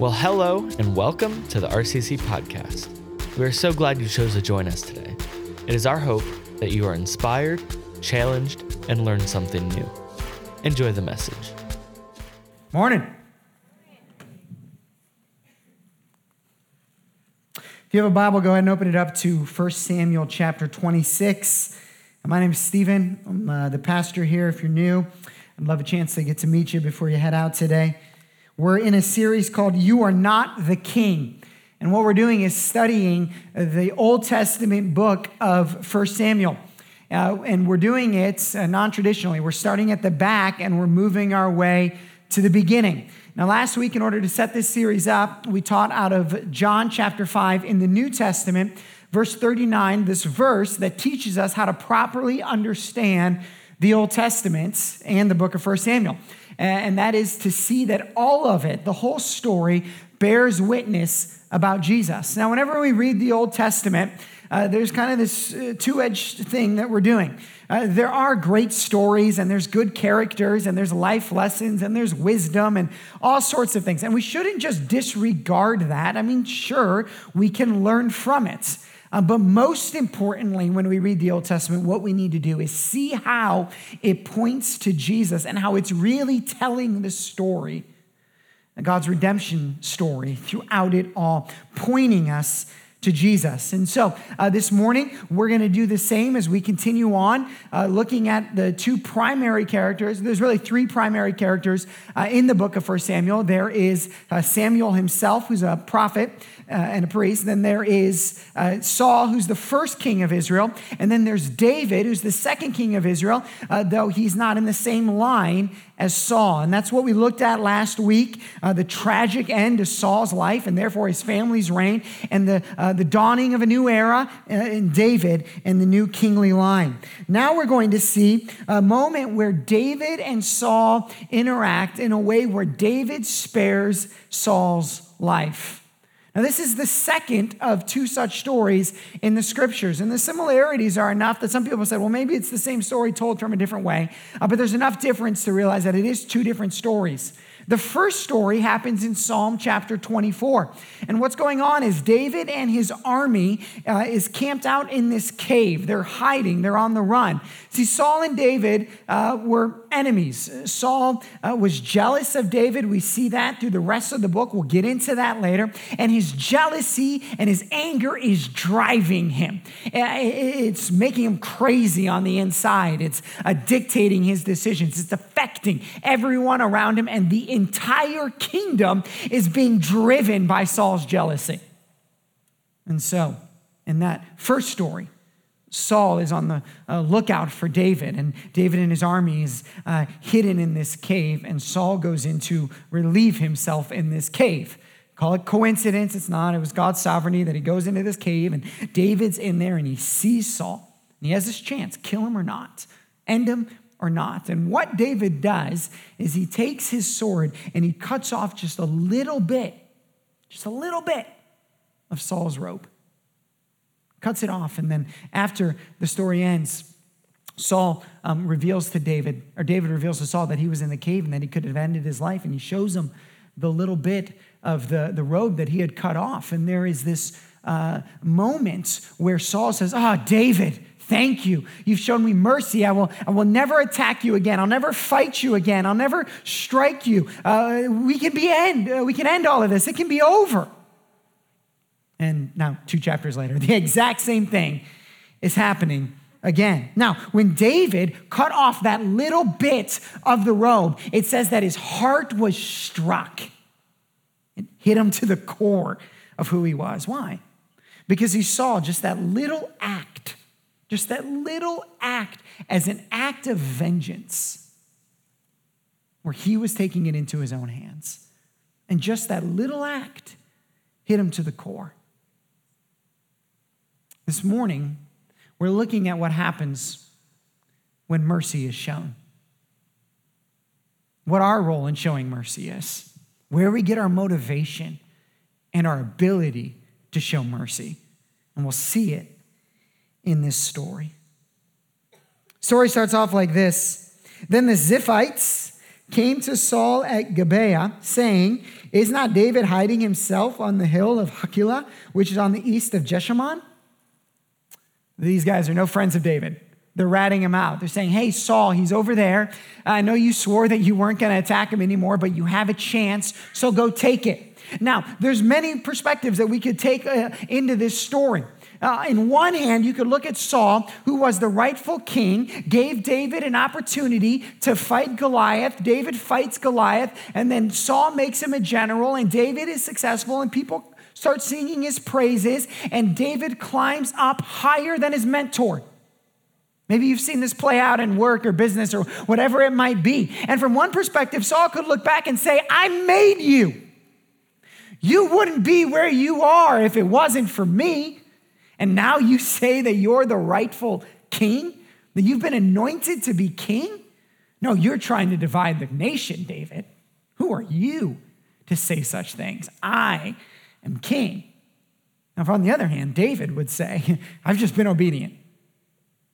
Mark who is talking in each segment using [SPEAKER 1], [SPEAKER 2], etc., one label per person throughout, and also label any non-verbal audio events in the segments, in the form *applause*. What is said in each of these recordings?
[SPEAKER 1] Well, hello and welcome to the RCC podcast. We are so glad you chose to join us today. It is our hope that you are inspired, challenged, and learned something new. Enjoy the message.
[SPEAKER 2] Morning. If you have a Bible, go ahead and open it up to 1 Samuel chapter 26. My name is Stephen. I'm uh, the pastor here. If you're new, I'd love a chance to get to meet you before you head out today. We're in a series called You Are Not the King. And what we're doing is studying the Old Testament book of 1 Samuel. Uh, and we're doing it uh, non traditionally. We're starting at the back and we're moving our way to the beginning. Now, last week, in order to set this series up, we taught out of John chapter 5 in the New Testament, verse 39, this verse that teaches us how to properly understand the Old Testament and the book of 1 Samuel. And that is to see that all of it, the whole story, bears witness about Jesus. Now, whenever we read the Old Testament, uh, there's kind of this uh, two edged thing that we're doing. Uh, there are great stories, and there's good characters, and there's life lessons, and there's wisdom, and all sorts of things. And we shouldn't just disregard that. I mean, sure, we can learn from it. Uh, but most importantly, when we read the Old Testament, what we need to do is see how it points to Jesus and how it's really telling the story, God's redemption story throughout it all, pointing us to Jesus. And so uh, this morning, we're going to do the same as we continue on, uh, looking at the two primary characters. There's really three primary characters uh, in the book of 1 Samuel. There is uh, Samuel himself, who's a prophet uh, and a priest. Then there is uh, Saul, who's the first king of Israel. And then there's David, who's the second king of Israel, though he's not in the same line as Saul. And that's what we looked at last week uh, the tragic end to Saul's life and therefore his family's reign, and the, uh, the dawning of a new era uh, in David and the new kingly line. Now we're going to see a moment where David and Saul interact in a way where David spares Saul's life. Now, this is the second of two such stories in the scriptures. And the similarities are enough that some people said, well, maybe it's the same story told from a different way. Uh, but there's enough difference to realize that it is two different stories. The first story happens in Samuel chapter 24. And what's going on is David and his army uh, is camped out in this cave. They're hiding, they're on the run. See, Saul and David uh, were enemies. Saul uh, was jealous of David. We see that through the rest of the book. We'll get into that later. And his jealousy and his anger is driving him, uh, it's making him crazy on the inside. It's uh, dictating his decisions, it's affecting everyone around him. And the entire kingdom is being driven by Saul's jealousy. And so, in that first story, Saul is on the uh, lookout for David, and David and his army is uh, hidden in this cave, and Saul goes in to relieve himself in this cave. Call it coincidence, it's not. It was God's sovereignty that he goes into this cave, and David's in there, and he sees Saul. And he has this chance kill him or not, end him or not. And what David does is he takes his sword and he cuts off just a little bit, just a little bit of Saul's robe. Cuts it off. And then after the story ends, Saul um, reveals to David, or David reveals to Saul that he was in the cave and that he could have ended his life. And he shows him the little bit of the, the robe that he had cut off. And there is this uh, moment where Saul says, Ah, oh, David, Thank you. You've shown me mercy. I will, I will never attack you again. I'll never fight you again. I'll never strike you. Uh, we can be end. Uh, we can end all of this. It can be over. And now, two chapters later, *laughs* the exact same thing is happening again. Now, when David cut off that little bit of the robe, it says that his heart was struck. It hit him to the core of who he was. Why? Because he saw just that little act just that little act as an act of vengeance, where he was taking it into his own hands. And just that little act hit him to the core. This morning, we're looking at what happens when mercy is shown. What our role in showing mercy is, where we get our motivation and our ability to show mercy. And we'll see it in this story. Story starts off like this. Then the Ziphites came to Saul at Gibeah, saying, Is not David hiding himself on the hill of Hachilah, which is on the east of Jeshimon? These guys are no friends of David. They're ratting him out. They're saying, Hey, Saul, he's over there. I know you swore that you weren't going to attack him anymore, but you have a chance, so go take it. Now, there's many perspectives that we could take uh, into this story. Uh, in one hand, you could look at Saul, who was the rightful king, gave David an opportunity to fight Goliath. David fights Goliath, and then Saul makes him a general, and David is successful, and people start singing his praises, and David climbs up higher than his mentor. Maybe you've seen this play out in work or business or whatever it might be. And from one perspective, Saul could look back and say, I made you. You wouldn't be where you are if it wasn't for me. And now you say that you're the rightful king, that you've been anointed to be king? No, you're trying to divide the nation, David. Who are you to say such things? I am king. Now, on the other hand, David would say, *laughs* I've just been obedient.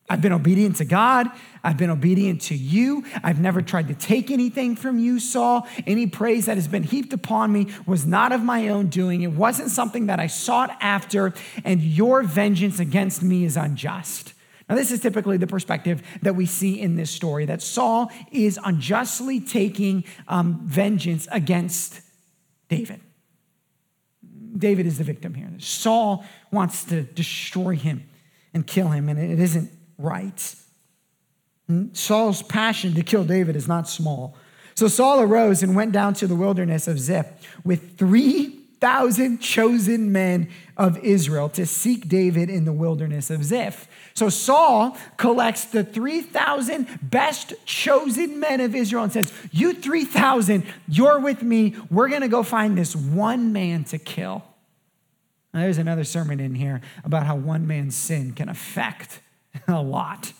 [SPEAKER 2] I've been obedient to God. I've been obedient to you. I've never tried to take anything from you, Saul. Any praise that has been heaped upon me was not of my own doing. It wasn't something that I sought after, and your vengeance against me is unjust. Now, this is typically the perspective that we see in this story that Saul is unjustly taking um, vengeance against David. David is the victim here. Saul wants to destroy him and kill him, and it isn't right. Hmm? Saul's passion to kill David is not small. So Saul arose and went down to the wilderness of Ziph with 3,000 chosen men of Israel to seek David in the wilderness of Ziph. So Saul collects the 3,000 best chosen men of Israel and says, You 3,000, you're with me. We're going to go find this one man to kill. Now, there's another sermon in here about how one man's sin can affect *laughs* a lot.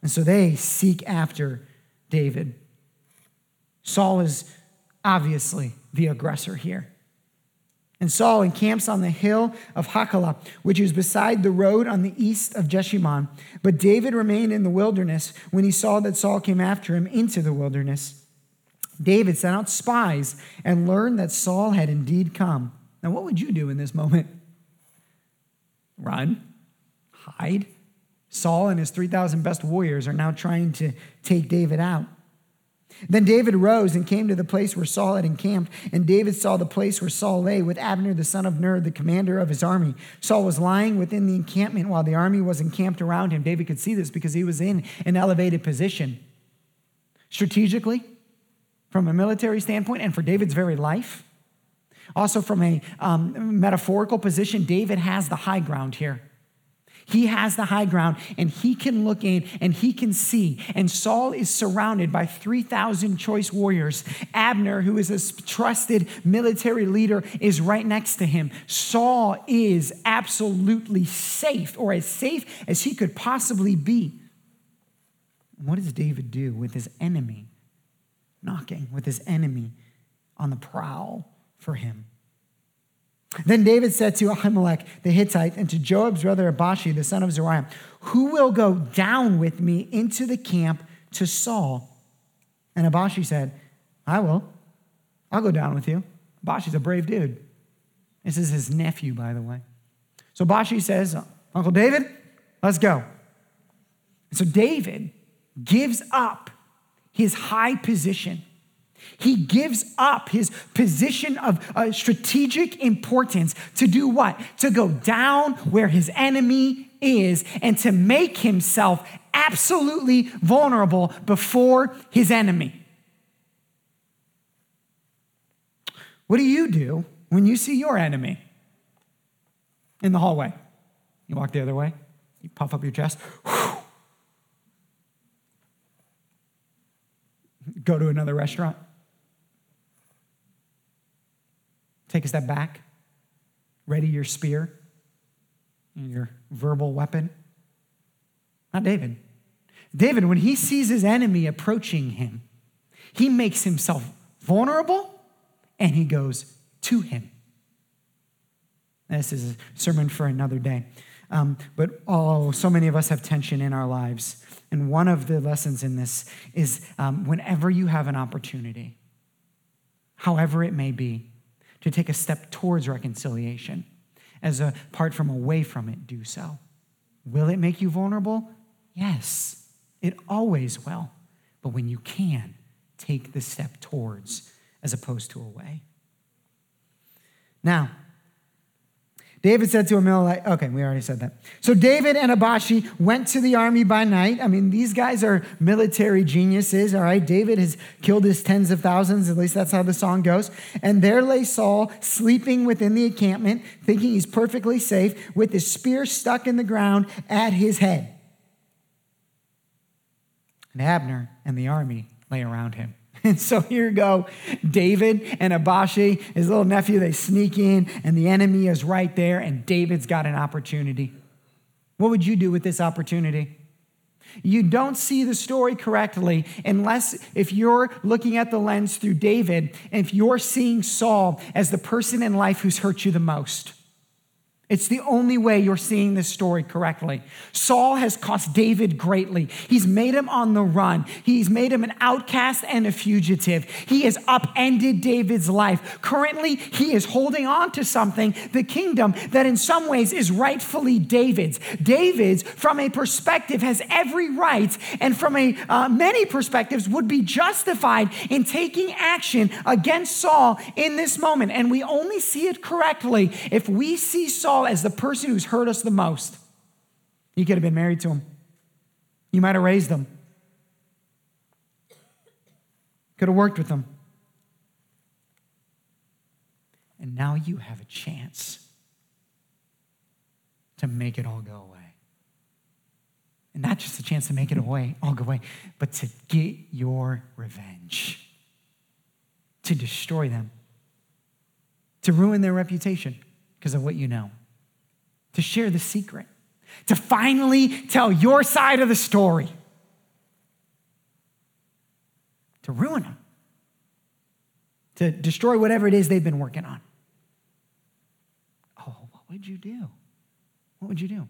[SPEAKER 2] And so they seek after David. Saul is obviously the aggressor here. And Saul encamps on the hill of Hachilah, which is beside the road on the east of Jeshimon. But David remained in the wilderness when he saw that Saul came after him into the wilderness. David sent out spies and learned that Saul had indeed come. Now, what would you do in this moment? Run hide. Saul and his 3,000 best warriors are now trying to take David out. Then David rose and came to the place where Saul had encamped, and David saw the place where Saul lay with Abner the son of Ner, the commander of his army. Saul was lying within the encampment while the army was encamped around him. David could see this because he was in an elevated position. Strategically, from a military standpoint, and for David's very life, also from a um, metaphorical position, David has the high ground here. He has the high ground and he can look in and he can see. And Saul is surrounded by 3,000 choice warriors. Abner, who is a trusted military leader, is right next to him. Saul is absolutely safe, or as safe as he could possibly be. What does David do with his enemy knocking, with his enemy on the prowl for him? Then David said to Ahimelech the Hittite and to Joab's brother Abishai, the son of Zeruiah, Who will go down with me into the camp to Saul? And Abishai said, I will. I'll go down with you. Abishai's a brave dude. This is his nephew, by the way. So Abishai says, Uncle David, let's go. So David gives up his high position he gives up his position of uh, strategic importance to do what? To go down where his enemy is and to make himself absolutely vulnerable before his enemy. What do you do when you see your enemy in the hallway? You walk the other way, you puff up your chest. Go to another restaurant. Take a step back, ready your spear and your verbal weapon. Not David. David, when he sees his enemy approaching him, he makes himself vulnerable and he goes to him. This is a sermon for another day. Um, but oh, so many of us have tension in our lives. And one of the lessons in this is um, whenever you have an opportunity, however it may be, to take a step towards reconciliation, as apart from away from it, do so. Will it make you vulnerable? Yes, it always will. But when you can, take the step towards as opposed to away. Now, David said to Ahimelech, okay, we already said that. So David and Abishai went to the army by night. I mean, these guys are military geniuses, all right? David has killed his tens of thousands, at least that's how the song goes. And there lay Saul sleeping within the encampment, thinking he's perfectly safe, with his spear stuck in the ground at his head. And Abner and the army lay around him. *laughs* And so here go David and Abishai, his little nephew, they sneak in, and the enemy is right there, and David's got an opportunity. What would you do with this opportunity? You don't see the story correctly unless if you're looking at the lens through David and if you're seeing Saul as the person in life who's hurt you the most. It's the only way you're seeing this story correctly. Saul has cost David greatly. He's made him on the run. He's made him an outcast and a fugitive. He has upended David's life. Currently, he is holding on to something, the kingdom, that in some ways is rightfully David's. David's, from a perspective, has every right, and from a uh, many perspectives, would be justified in taking action against Saul in this moment. And we only see it correctly if we see Saul Saul as the person who's hurt us the most. You could have been married to him, you might have raised them, could have worked with them. And now you have a chance to make it all go away. And not just a chance to make it away, all go away, but to get your revenge, to destroy them, to ruin their reputation because of what you know to share the secret, to finally tell your side of the story, to ruin them, to destroy whatever it is they've been working on. Oh, what would you do? What would you do?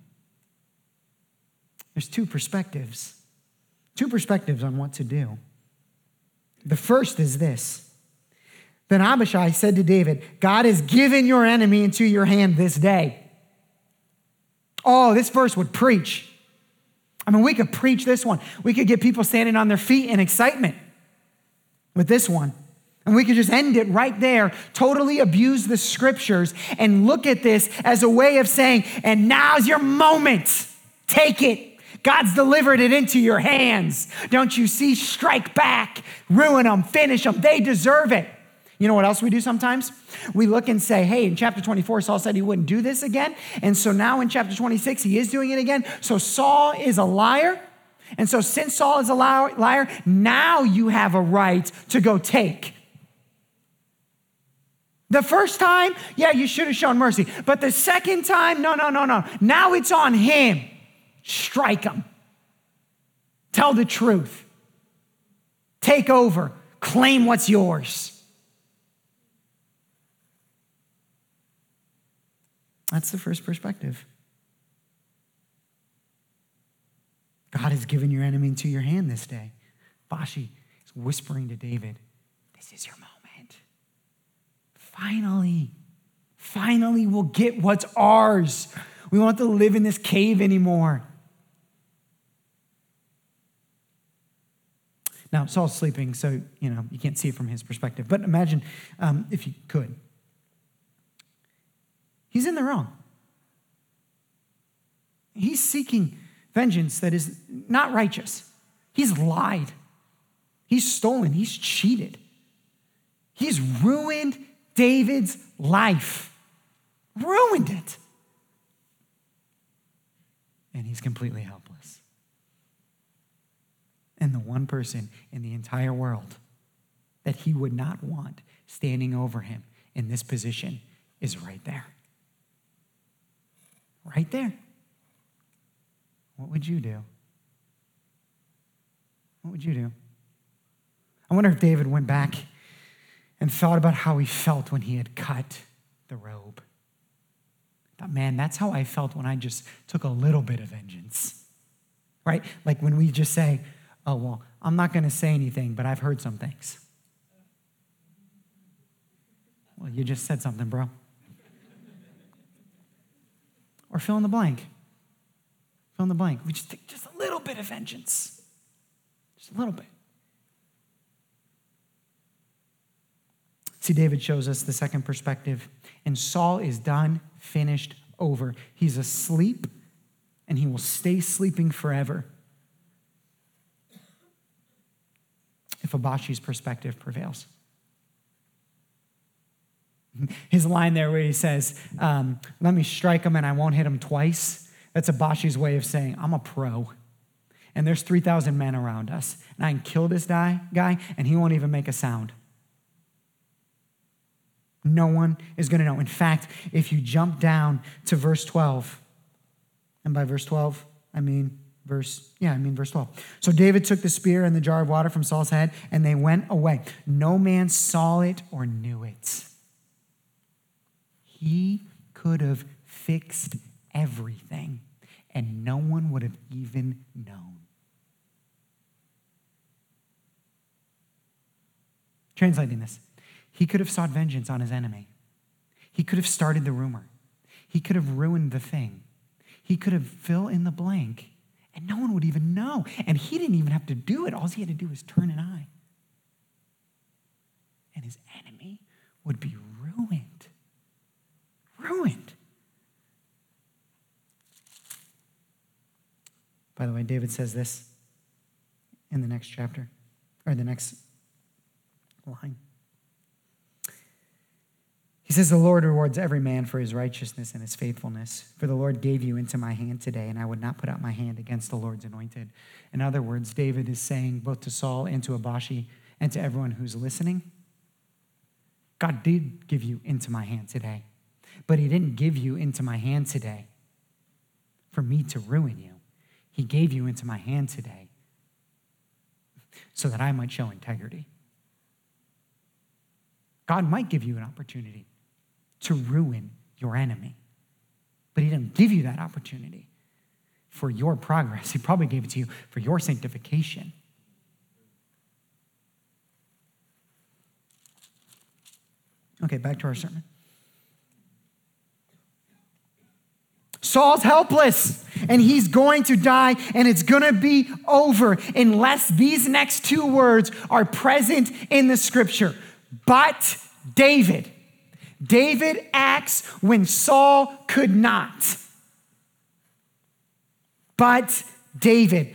[SPEAKER 2] There's two perspectives, two perspectives on what to do. The first is this. Then Abishai said to David, God has given your enemy into your hand this day. Oh, this verse would preach. I mean, we could preach this one. We could get people standing on their feet in excitement with this one. And we could just end it right there, totally abuse the scriptures, and look at this as a way of saying, and now's your moment. Take it. God's delivered it into your hands. Don't you see? Strike back, ruin them, finish them. They deserve it. You know what else we do sometimes? We look and say, hey, in chapter 24, Saul said he wouldn't do this again. And so now in chapter 26, he is doing it again. So Saul is a liar. And so since Saul is a liar, now you have a right to go take. The first time, yeah, you should have shown mercy. But the second time, no, no, no, no. Now it's on him. Strike him. Tell the truth. Take over. Claim what's yours. That's the first perspective. God has given your enemy into your hand this day. Bashi is whispering to David, This is your moment. Finally, finally, we'll get what's ours. We won't have to live in this cave anymore. Now, Saul's sleeping, so, you know, you can't see it from his perspective. But imagine um, if you could. He's in the wrong. He's seeking vengeance that is not righteous. He's lied. He's stolen. He's cheated. He's ruined David's life. Ruined it. And he's completely helpless. And the one person in the entire world that he would not want standing over him in this position is right there. Right there. What would you do? What would you do? I wonder if David went back and thought about how he felt when he had cut the robe. thought, man, that's how I felt when I just took a little bit of vengeance. Right? Like when we just say, oh, well, I'm not going to say anything, but I've heard some things. Well, you just said something, bro. Or fill in the blank. Fill in the blank. We just take just a little bit of vengeance. Just a little bit. See, David shows us the second perspective. And Saul is done, finished, over. He's asleep, and he will stay sleeping forever. If Abishai's perspective prevails. His line there where he says, um, Let me strike him and I won't hit him twice. That's Abishai's way of saying, I'm a pro. And there's 3,000 men around us. And I can kill this guy, guy and he won't even make a sound. No one is going to know. In fact, if you jump down to verse 12, and by verse 12, I mean verse, yeah, I mean verse 12. So David took the spear and the jar of water from Saul's head, and they went away. No man saw it or knew it. He could have fixed everything, and no one would have even known. Translating this, he could have sought vengeance on his enemy. He could have started the rumor. He could have ruined the thing. He could have fill in the blank, and no one would even know. And he didn't even have to do it. All he had to do was turn an eye. And his enemy would be ruined. By the way, David says this in the next chapter, or the next line. He says, The Lord rewards every man for his righteousness and his faithfulness. For the Lord gave you into my hand today, and I would not put out my hand against the Lord's anointed. In other words, David is saying both to Saul and to Abishai and to everyone who's listening God did give you into my hand today. But he didn't give you into my hand today for me to ruin you. He gave you into my hand today so that I might show integrity. God might give you an opportunity to ruin your enemy, but He didn't give you that opportunity for your progress. He probably gave it to you for your sanctification. Okay, back to our sermon. Saul's helpless and he's going to die and it's going to be over unless these next two words are present in the scripture. But David, David acts when Saul could not. But David,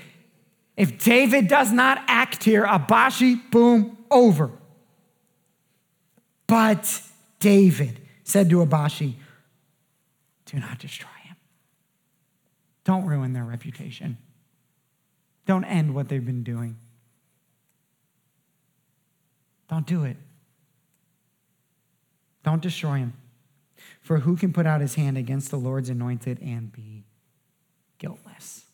[SPEAKER 2] if David does not act here, Abishai, boom, over. But David said to Abishai, Do not destroy don't ruin their reputation. Don't end what they've been doing. Don't do it. Don't destroy him. For who can put out his hand against the Lord's anointed and be guiltless?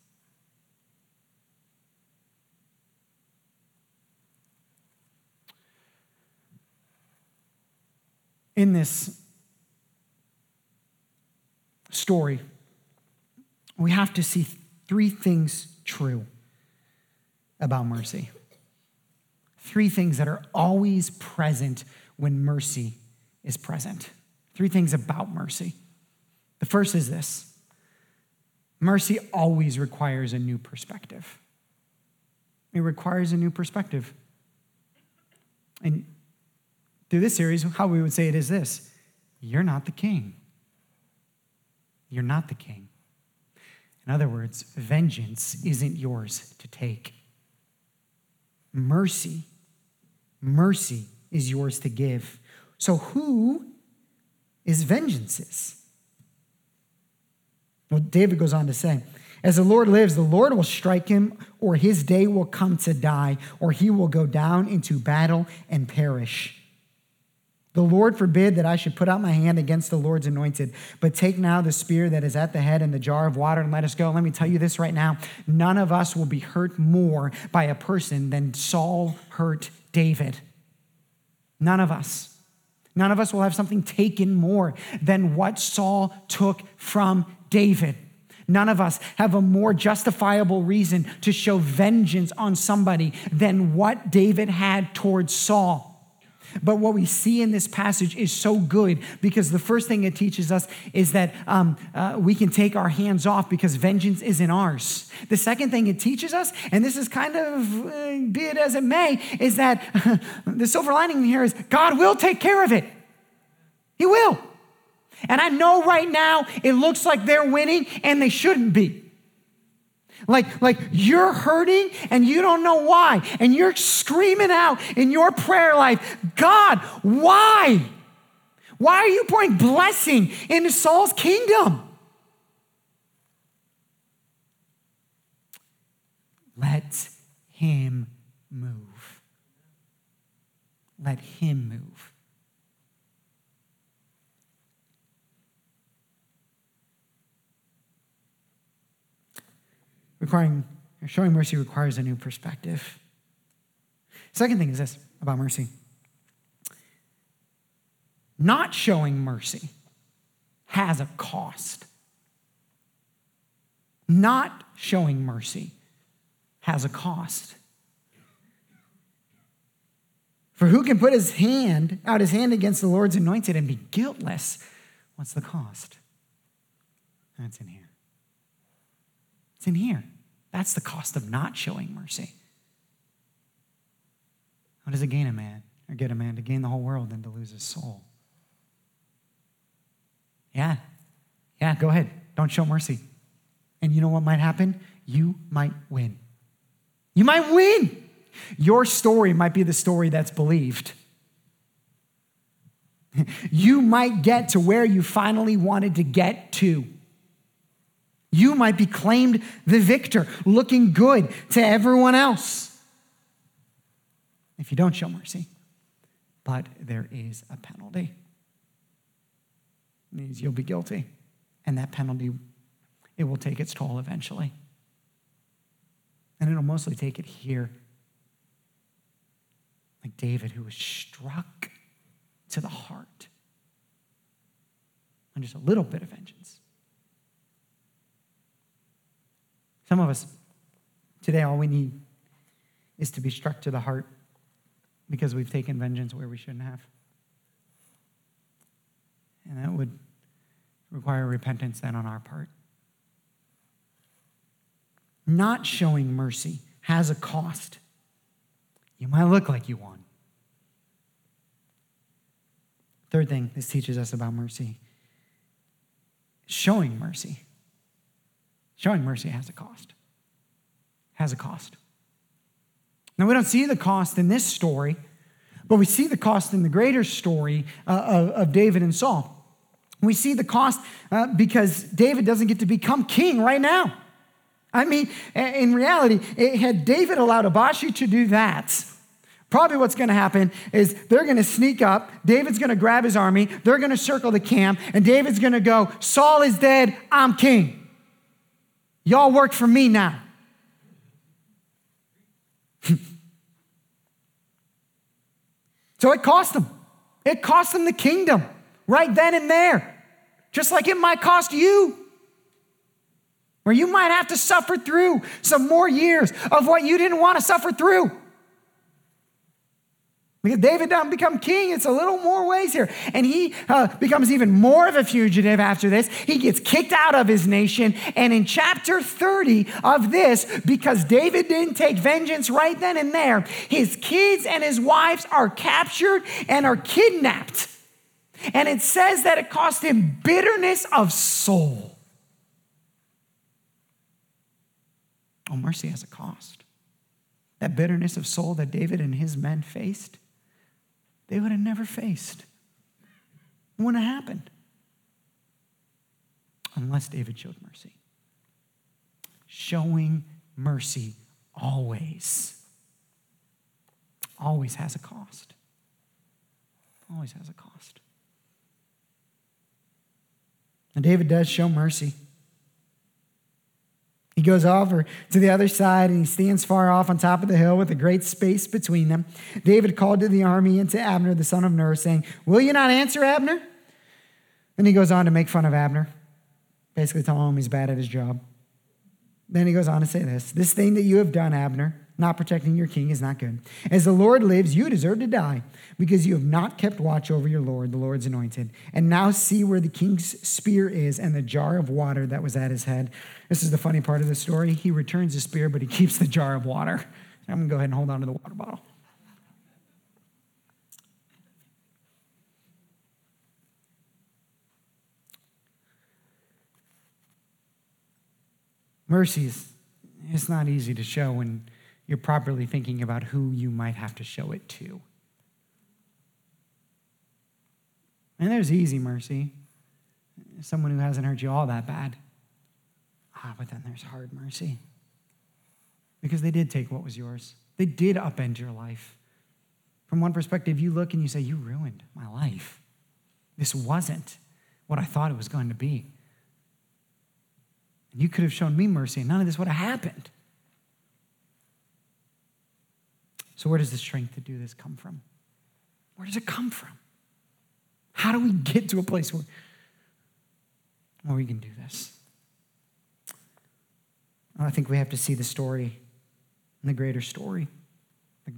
[SPEAKER 2] In this story, we have to see three things true about mercy. Three things that are always present when mercy is present. Three things about mercy. The first is this mercy always requires a new perspective. It requires a new perspective. And through this series, how we would say it is this You're not the king. You're not the king. In other words, vengeance isn't yours to take. Mercy, mercy is yours to give. So, who is vengeance's? Well, David goes on to say, as the Lord lives, the Lord will strike him, or his day will come to die, or he will go down into battle and perish. The Lord forbid that I should put out my hand against the Lord's anointed, but take now the spear that is at the head and the jar of water and let us go. Let me tell you this right now none of us will be hurt more by a person than Saul hurt David. None of us. None of us will have something taken more than what Saul took from David. None of us have a more justifiable reason to show vengeance on somebody than what David had towards Saul. But what we see in this passage is so good because the first thing it teaches us is that um, uh, we can take our hands off because vengeance isn't ours. The second thing it teaches us, and this is kind of uh, be it as it may, is that *laughs* the silver lining here is God will take care of it. He will. And I know right now it looks like they're winning and they shouldn't be. Like, like you're hurting and you don't know why. And you're screaming out in your prayer life, God, why? Why are you pouring blessing into Saul's kingdom? Let him move. Let him move. Requiring showing mercy requires a new perspective. Second thing is this about mercy. Not showing mercy has a cost. Not showing mercy has a cost. For who can put his hand out his hand against the Lord's anointed and be guiltless? What's the cost? That's in here. It's in here. That's the cost of not showing mercy. What does it gain a man or get a man to gain the whole world and to lose his soul? Yeah, yeah, go ahead. Don't show mercy. And you know what might happen? You might win. You might win. Your story might be the story that's believed. *laughs* You might get to where you finally wanted to get to. You might be claimed the victor, looking good to everyone else if you don't show mercy. But there is a penalty. It means you'll be guilty, and that penalty it will take its toll eventually. And it'll mostly take it here. Like David, who was struck to the heart. And just a little bit of vengeance Some of us, today, all we need is to be struck to the heart because we've taken vengeance where we shouldn't have. And that would require repentance then on our part. Not showing mercy has a cost. You might look like you won. Third thing this teaches us about mercy showing mercy Showing mercy has a cost. Has a cost. Now, we don't see the cost in this story, but we see the cost in the greater story uh, of, of, David and Saul. We see the cost uh, because David doesn't get to become king right now. I mean, in reality, had David allowed Abishai to do that, probably what's going to happen is they're going to sneak up. David's going to grab his army. They're going to circle the camp, and David's going to go, Saul is dead. I'm king. Y'all work for me now. *laughs* so it cost them. It cost them the kingdom right then and there, just like it might cost you. Or you might have to suffer through some more years of what you didn't want to suffer through. Because David doesn't become king, it's a little more ways here. And he uh, becomes even more of a fugitive after this. He gets kicked out of his nation. And in chapter 30 of this, because David didn't take vengeance right then and there, his kids and his wives are captured and are kidnapped. And it says that it cost him bitterness of soul. Oh, mercy has a cost. That bitterness of soul that David and his men faced they would have never faced. It wouldn't have happened unless David showed mercy. Showing mercy always, always has a cost. Always has a cost. And David does show mercy. He goes over to the other side and he stands far off on top of the hill with a great space between them. David called to the army and to Abner, the son of Ner, saying, Will you not answer, Abner? Then he goes on to make fun of Abner, basically telling him he's bad at his job. Then he goes on to say this This thing that you have done, Abner, not protecting your king, is not good. As the Lord lives, you deserve to die because you have not kept watch over your Lord, the Lord's anointed. And now see where the king's spear is and the jar of water that was at his head. This is the funny part of the story. He returns the spear, but he *laughs* keeps the jar of water. I'm going to go ahead and hold on to the water bottle. Mercies, it's not easy to show when you're properly thinking about who you might have to show it to. And there's easy mercy, someone who hasn't hurt you all that bad. Ah, but then there's hard mercy because they did take what was yours, they did upend your life. From one perspective, you look and you say, You ruined my life. This wasn't what I thought it was going to be. And you could have shown me mercy, and none of this would have happened. So, where does the strength to do this come from? Where does it come from? How do we get to a place where, where we can do this? I think we have to see the story and the greater story, the,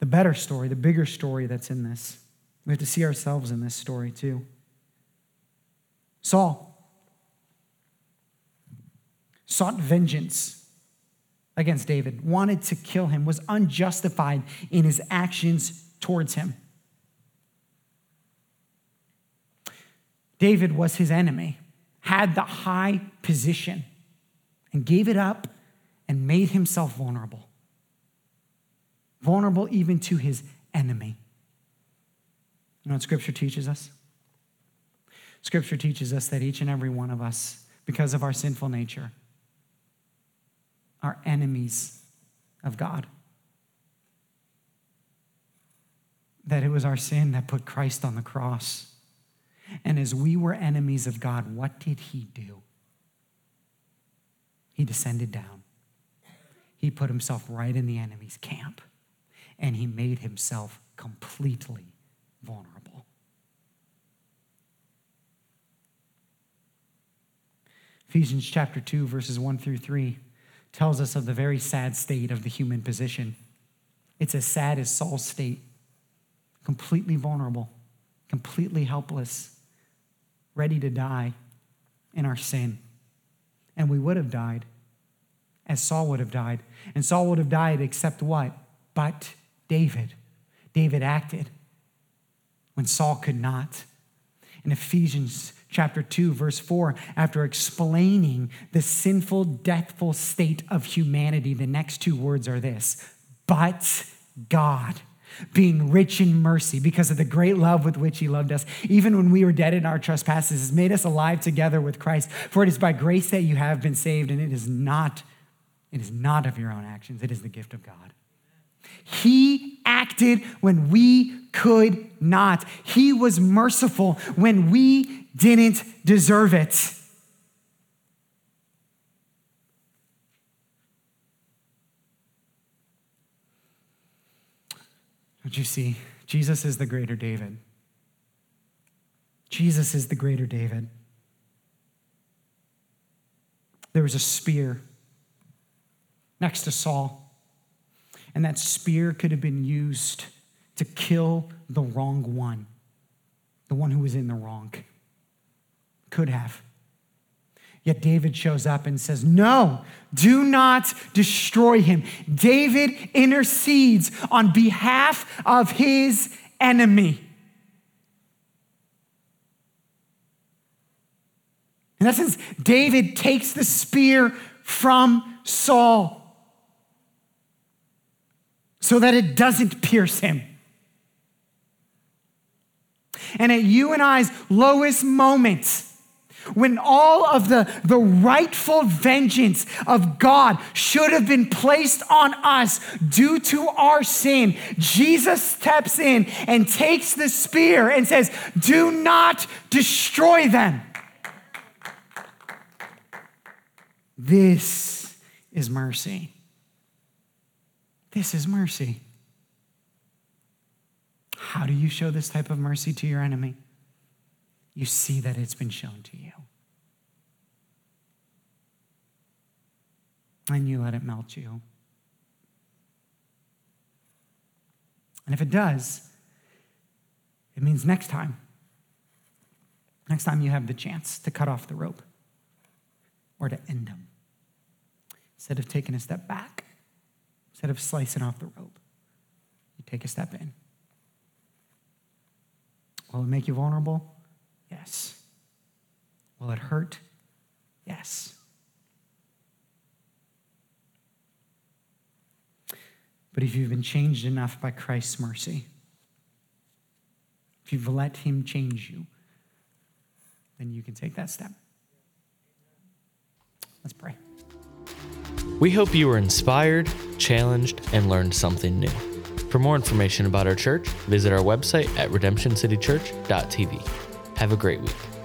[SPEAKER 2] the better story, the bigger story that's in this. We have to see ourselves in this story too. Saul sought vengeance against David, wanted to kill him, was unjustified in his actions towards him. David was his enemy, had the high position, and gave it up and made himself vulnerable. Vulnerable even to his enemy. You know what Scripture teaches us? Scripture teaches us that each and every one of us, because of our sinful nature, are enemies of God. That it was our sin that put Christ on the cross. And as we were enemies of God, what did he do? He descended down. He put himself right in the enemy's camp and he made himself completely vulnerable. Ephesians chapter 2, verses 1 through 3 tells us of the very sad state of the human position. It's as sad as Saul's state completely vulnerable, completely helpless, ready to die in our sin. And we would have died as Saul would have died. And Saul would have died except what? But David. David acted when Saul could not. In Ephesians chapter 2, verse 4, after explaining the sinful, deathful state of humanity, the next two words are this But God being rich in mercy because of the great love with which he loved us, even when we were dead in our trespasses, has made us alive together with Christ. For it is by grace that you have been saved, and it is not, it is not of your own actions, it is the gift of God. He acted when we could not. He was merciful when we didn't deserve it. Don't you see? Jesus is the greater David. Jesus is the greater David. There was a spear next to Saul, and that spear could have been used to kill the wrong one, the one who was in the wrong. Could have. Yet David shows up and says, No, do not destroy him. David intercedes on behalf of his enemy. In essence, David takes the spear from Saul so that it doesn't pierce him. And at you and I's lowest moments, when all of the, the rightful vengeance of God should have been placed on us due to our sin, Jesus steps in and takes the spear and says, Do not destroy them. This is mercy. This is mercy. How do you show this type of mercy to your enemy? You see that it's been shown to you. And you let it melt you. And if it does, it means next time, next time you have the chance to cut off the rope or to end them, instead of taking a step back, instead of slicing off the rope, you take a step in. Will it make you vulnerable? Yes. Will it hurt? Yes. But if you've been changed enough by Christ's mercy, if you've let Him change you, then you can take that step. Let's pray.
[SPEAKER 1] We hope you were inspired, challenged, and learned something new. For more information about our church, visit our website at redemptioncitychurch.tv. Have a great week.